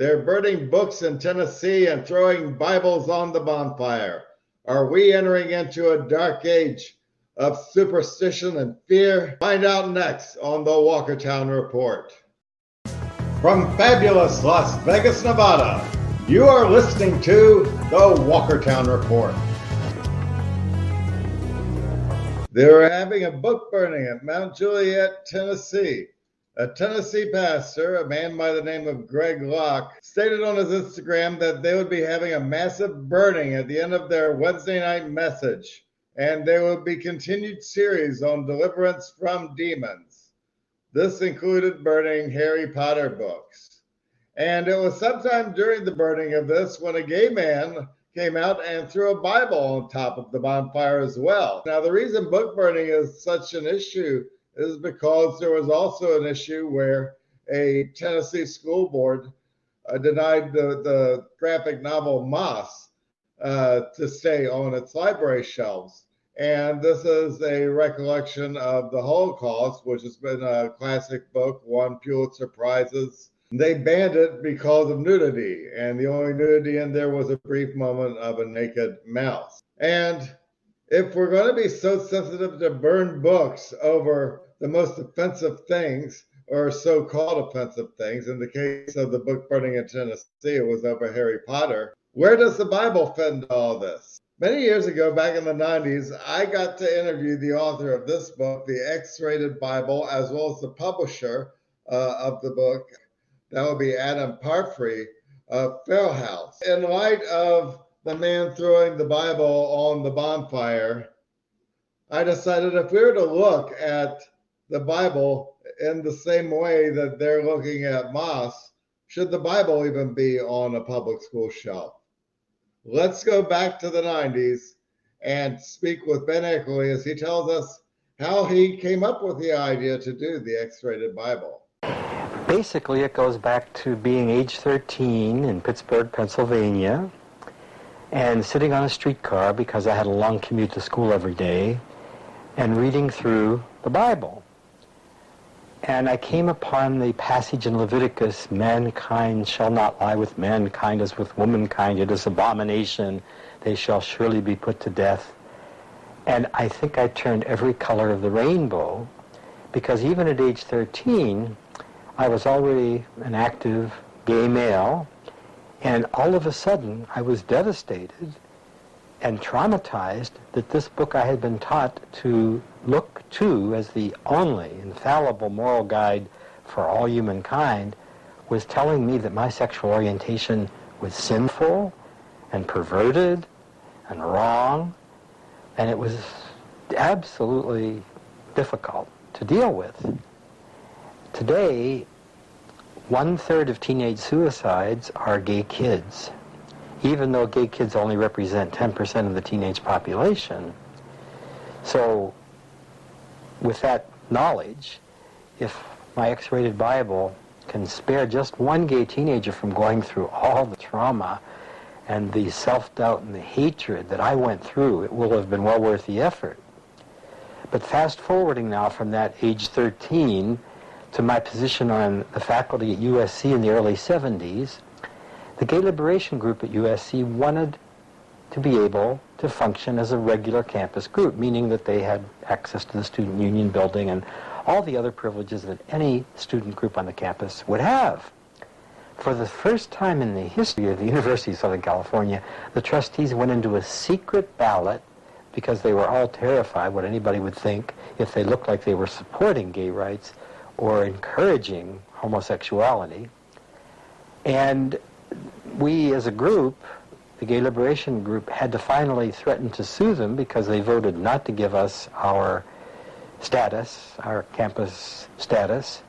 They're burning books in Tennessee and throwing Bibles on the bonfire. Are we entering into a dark age of superstition and fear? Find out next on the Walkertown Report. From fabulous Las Vegas, Nevada, you are listening to the Walkertown Report. They're having a book burning at Mount Juliet, Tennessee. A Tennessee pastor, a man by the name of Greg Locke, stated on his Instagram that they would be having a massive burning at the end of their Wednesday night message, and there would be continued series on deliverance from demons. This included burning Harry Potter books. And it was sometime during the burning of this when a gay man came out and threw a Bible on top of the bonfire as well. Now, the reason book burning is such an issue is because there was also an issue where a Tennessee school board uh, denied the, the graphic novel Maus uh, to stay on its library shelves. And this is a recollection of the Holocaust, which has been a classic book, won Pulitzer Prizes. They banned it because of nudity, and the only nudity in there was a brief moment of a naked mouse. And if we're going to be so sensitive to burn books over the most offensive things, or so called offensive things, in the case of the book burning in Tennessee, it was over Harry Potter. Where does the Bible fit into all this? Many years ago, back in the 90s, I got to interview the author of this book, The X Rated Bible, as well as the publisher uh, of the book. That would be Adam Parfrey of House. In light of the man throwing the Bible on the bonfire, I decided if we were to look at the Bible in the same way that they're looking at Maus, should the Bible even be on a public school shelf? Let's go back to the 90s and speak with Ben Akerley as he tells us how he came up with the idea to do the X rated Bible. Basically, it goes back to being age 13 in Pittsburgh, Pennsylvania, and sitting on a streetcar because I had a long commute to school every day and reading through the Bible. And I came upon the passage in Leviticus, mankind shall not lie with mankind as with womankind. It is abomination. They shall surely be put to death. And I think I turned every color of the rainbow because even at age 13, I was already an active gay male. And all of a sudden, I was devastated and traumatized that this book I had been taught to look to as the only infallible moral guide for all humankind was telling me that my sexual orientation was sinful and perverted and wrong, and it was absolutely difficult to deal with. Today, one third of teenage suicides are gay kids even though gay kids only represent 10% of the teenage population. So with that knowledge, if my X-rated Bible can spare just one gay teenager from going through all the trauma and the self-doubt and the hatred that I went through, it will have been well worth the effort. But fast forwarding now from that age 13 to my position on the faculty at USC in the early 70s, the Gay Liberation Group at USC wanted to be able to function as a regular campus group, meaning that they had access to the student union building and all the other privileges that any student group on the campus would have. For the first time in the history of the University of Southern California, the trustees went into a secret ballot because they were all terrified what anybody would think if they looked like they were supporting gay rights or encouraging homosexuality. And we as a group, the Gay Liberation Group, had to finally threaten to sue them because they voted not to give us our status, our campus status.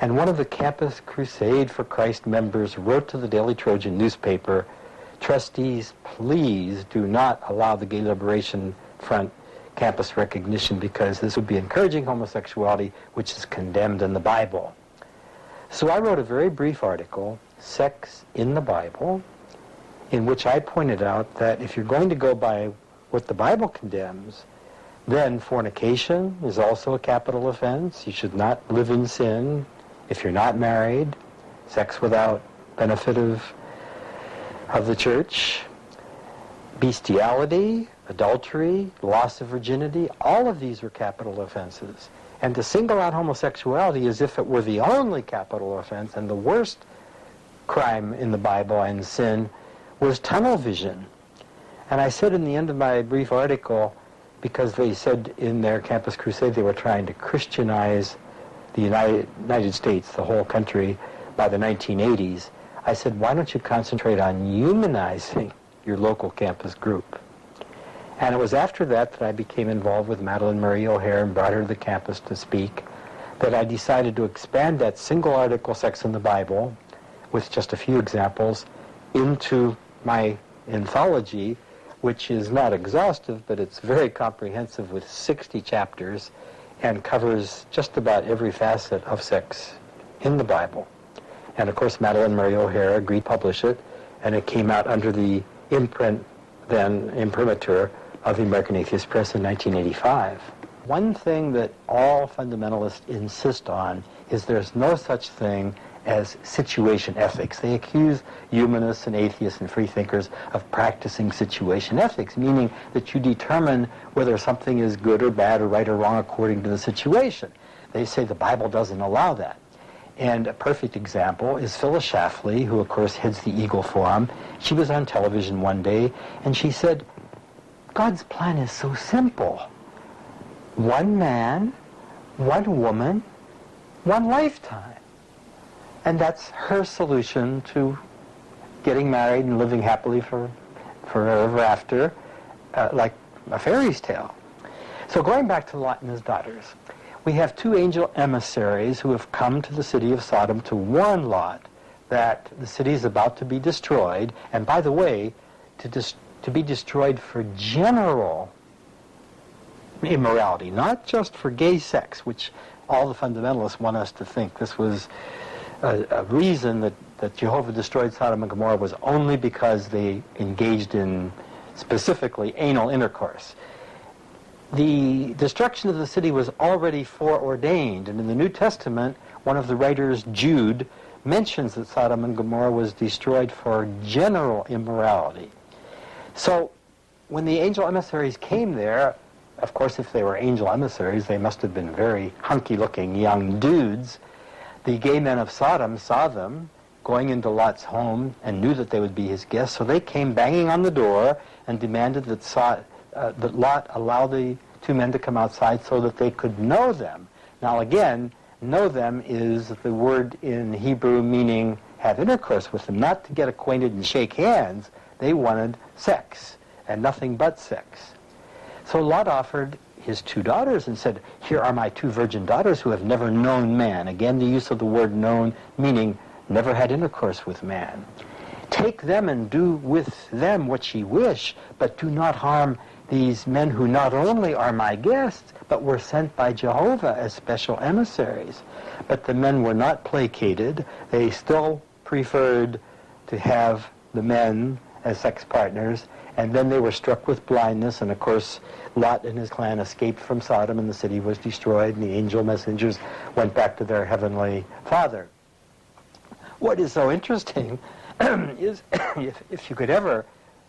And one of the Campus Crusade for Christ members wrote to the Daily Trojan newspaper, trustees, please do not allow the Gay Liberation Front campus recognition because this would be encouraging homosexuality, which is condemned in the Bible. So I wrote a very brief article sex in the Bible, in which I pointed out that if you're going to go by what the Bible condemns, then fornication is also a capital offense. You should not live in sin if you're not married. Sex without benefit of, of the church. Bestiality, adultery, loss of virginity, all of these were capital offenses. And to single out homosexuality as if it were the only capital offense and the worst crime in the Bible and sin was tunnel vision. And I said in the end of my brief article, because they said in their campus crusade they were trying to Christianize the United, United States, the whole country, by the 1980s, I said, why don't you concentrate on humanizing your local campus group? And it was after that that I became involved with Madalyn Murray O'Hair and brought her to the campus to speak that I decided to expand that single article, Sex in the Bible, with just a few examples, into my anthology, which is not exhaustive, but it's very comprehensive with 60 chapters and covers just about every facet of sex in the Bible. And of course, Madalyn Murray O'Hair agreed to publish it, and it came out under the imprint, then imprimatur, of the American Atheist Press in 1985. One thing that all fundamentalists insist on is there's no such thing as situation ethics. They accuse humanists and atheists and freethinkers of practicing situation ethics, meaning that you determine whether something is good or bad or right or wrong according to the situation. They say the Bible doesn't allow that. And a perfect example is Phyllis Schlafly, who of course heads the Eagle Forum. She was on television one day and she said, God's plan is so simple. One man, one woman, one lifetime. And that's her solution to getting married and living happily for forever after, uh, like a fairy's tale. So going back to Lot and his daughters, we have two angel emissaries who have come to the city of Sodom to warn Lot that the city is about to be destroyed, and by the way, to, dis- to be destroyed for general immorality, not just for gay sex, which all the fundamentalists want us to think this was a, a reason that, that Jehovah destroyed Sodom and Gomorrah was only because they engaged in specifically anal intercourse. The destruction of the city was already foreordained, and in the New Testament, one of the writers, Jude, mentions that Sodom and Gomorrah was destroyed for general immorality. So when the angel emissaries came there, of course, if they were angel emissaries, they must have been very hunky-looking young dudes the gay men of Sodom saw them going into Lot's home and knew that they would be his guests, so they came banging on the door and demanded that, uh, that Lot allow the two men to come outside so that they could know them. Now again, know them is the word in Hebrew meaning have intercourse with them, not to get acquainted and shake hands. They wanted sex, and nothing but sex. So Lot offered his two daughters and said, Here are my two virgin daughters who have never known man. Again, the use of the word known, meaning never had intercourse with man. Take them and do with them what ye wish, but do not harm these men who not only are my guests, but were sent by Jehovah as special emissaries. But the men were not placated. They still preferred to have the men as sex partners, and then they were struck with blindness, and of course, Lot and his clan escaped from Sodom and the city was destroyed and the angel messengers went back to their heavenly father. What is so interesting is if, if you could ever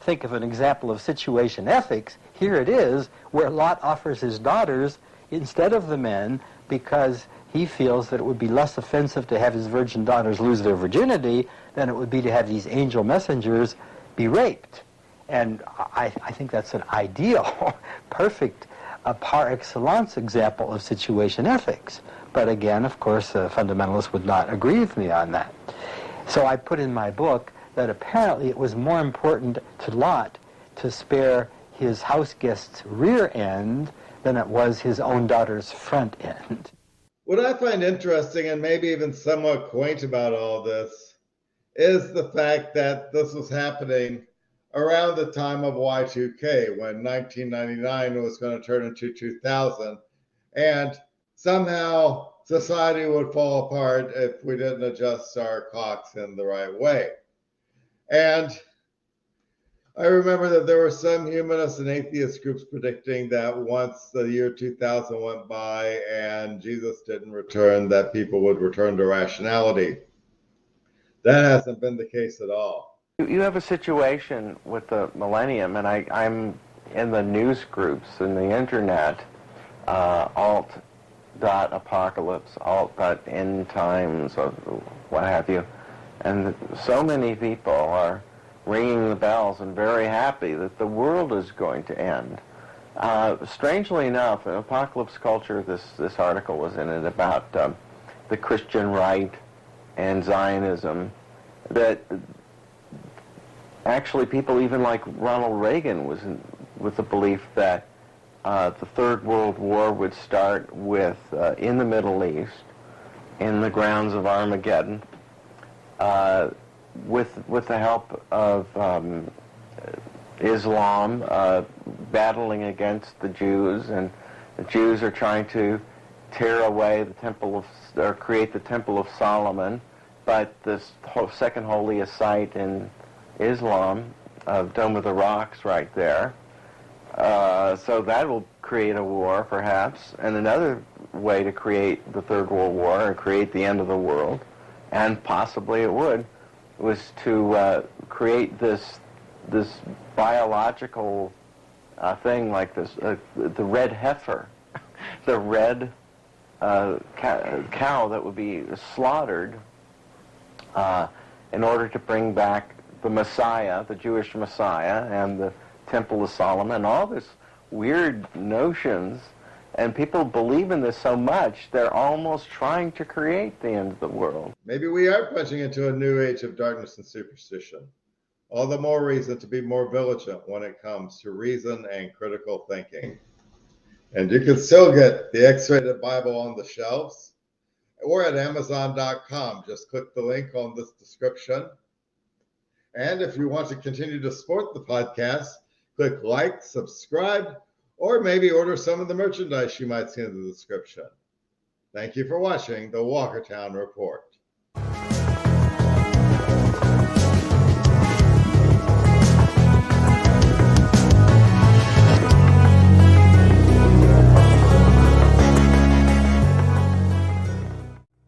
think of an example of situation ethics, here it is where Lot offers his daughters instead of the men because he feels that it would be less offensive to have his virgin daughters lose their virginity than it would be to have these angel messengers be raped. And I, I think that's an ideal, perfect, uh, par excellence example of situation ethics. But again, of course, uh, fundamentalists would not agree with me on that. So I put in my book that apparently it was more important to Lot to spare his house guest's rear end than it was his own daughter's front end. What I find interesting and maybe even somewhat quaint about all this is the fact that this was happening around the time of Y2K when 1999 was going to turn into 2000. And somehow society would fall apart if we didn't adjust our clocks in the right way. And I remember that there were some humanist and atheist groups predicting that once the year 2000 went by and Jesus didn't return, that people would return to rationality That hasn't been the case at all. You have a situation with the millennium, and I, I'm in the news groups and the internet, uh, alt dot apocalypse, alt dot end times, or what have you, and so many people are ringing the bells and very happy that the world is going to end. Uh, strangely enough, in apocalypse culture, this this article was in it about um, the Christian right and Zionism. That actually people even like Ronald Reagan was in, with the belief that uh, the Third World War would start with uh, in the Middle East, in the grounds of Armageddon, uh, with with the help of um, Islam uh, battling against the Jews, and the Jews are trying to tear away the temple of or create the Temple of Solomon, but this second holiest site in Islam, of Dome of the Rocks, right there. Uh, so that will create a war, perhaps, and another way to create the Third World War or create the end of the world, and possibly it would, was to uh, create this this biological uh, thing like this, uh, the red heifer, the red uh, cow that would be slaughtered uh, in order to bring back the Messiah, the Jewish Messiah, and the Temple of Solomon, and all this weird notions. And people believe in this so much, they're almost trying to create the end of the world. Maybe we are punching into a new age of darkness and superstition. All the more reason to be more vigilant when it comes to reason and critical thinking. And you can still get the X rated Bible on the shelves or at Amazon.com. Just click the link on this description. And if you want to continue to support the podcast, click like, subscribe, or maybe order some of the merchandise you might see in the description. Thank you for watching the Walkertown Report.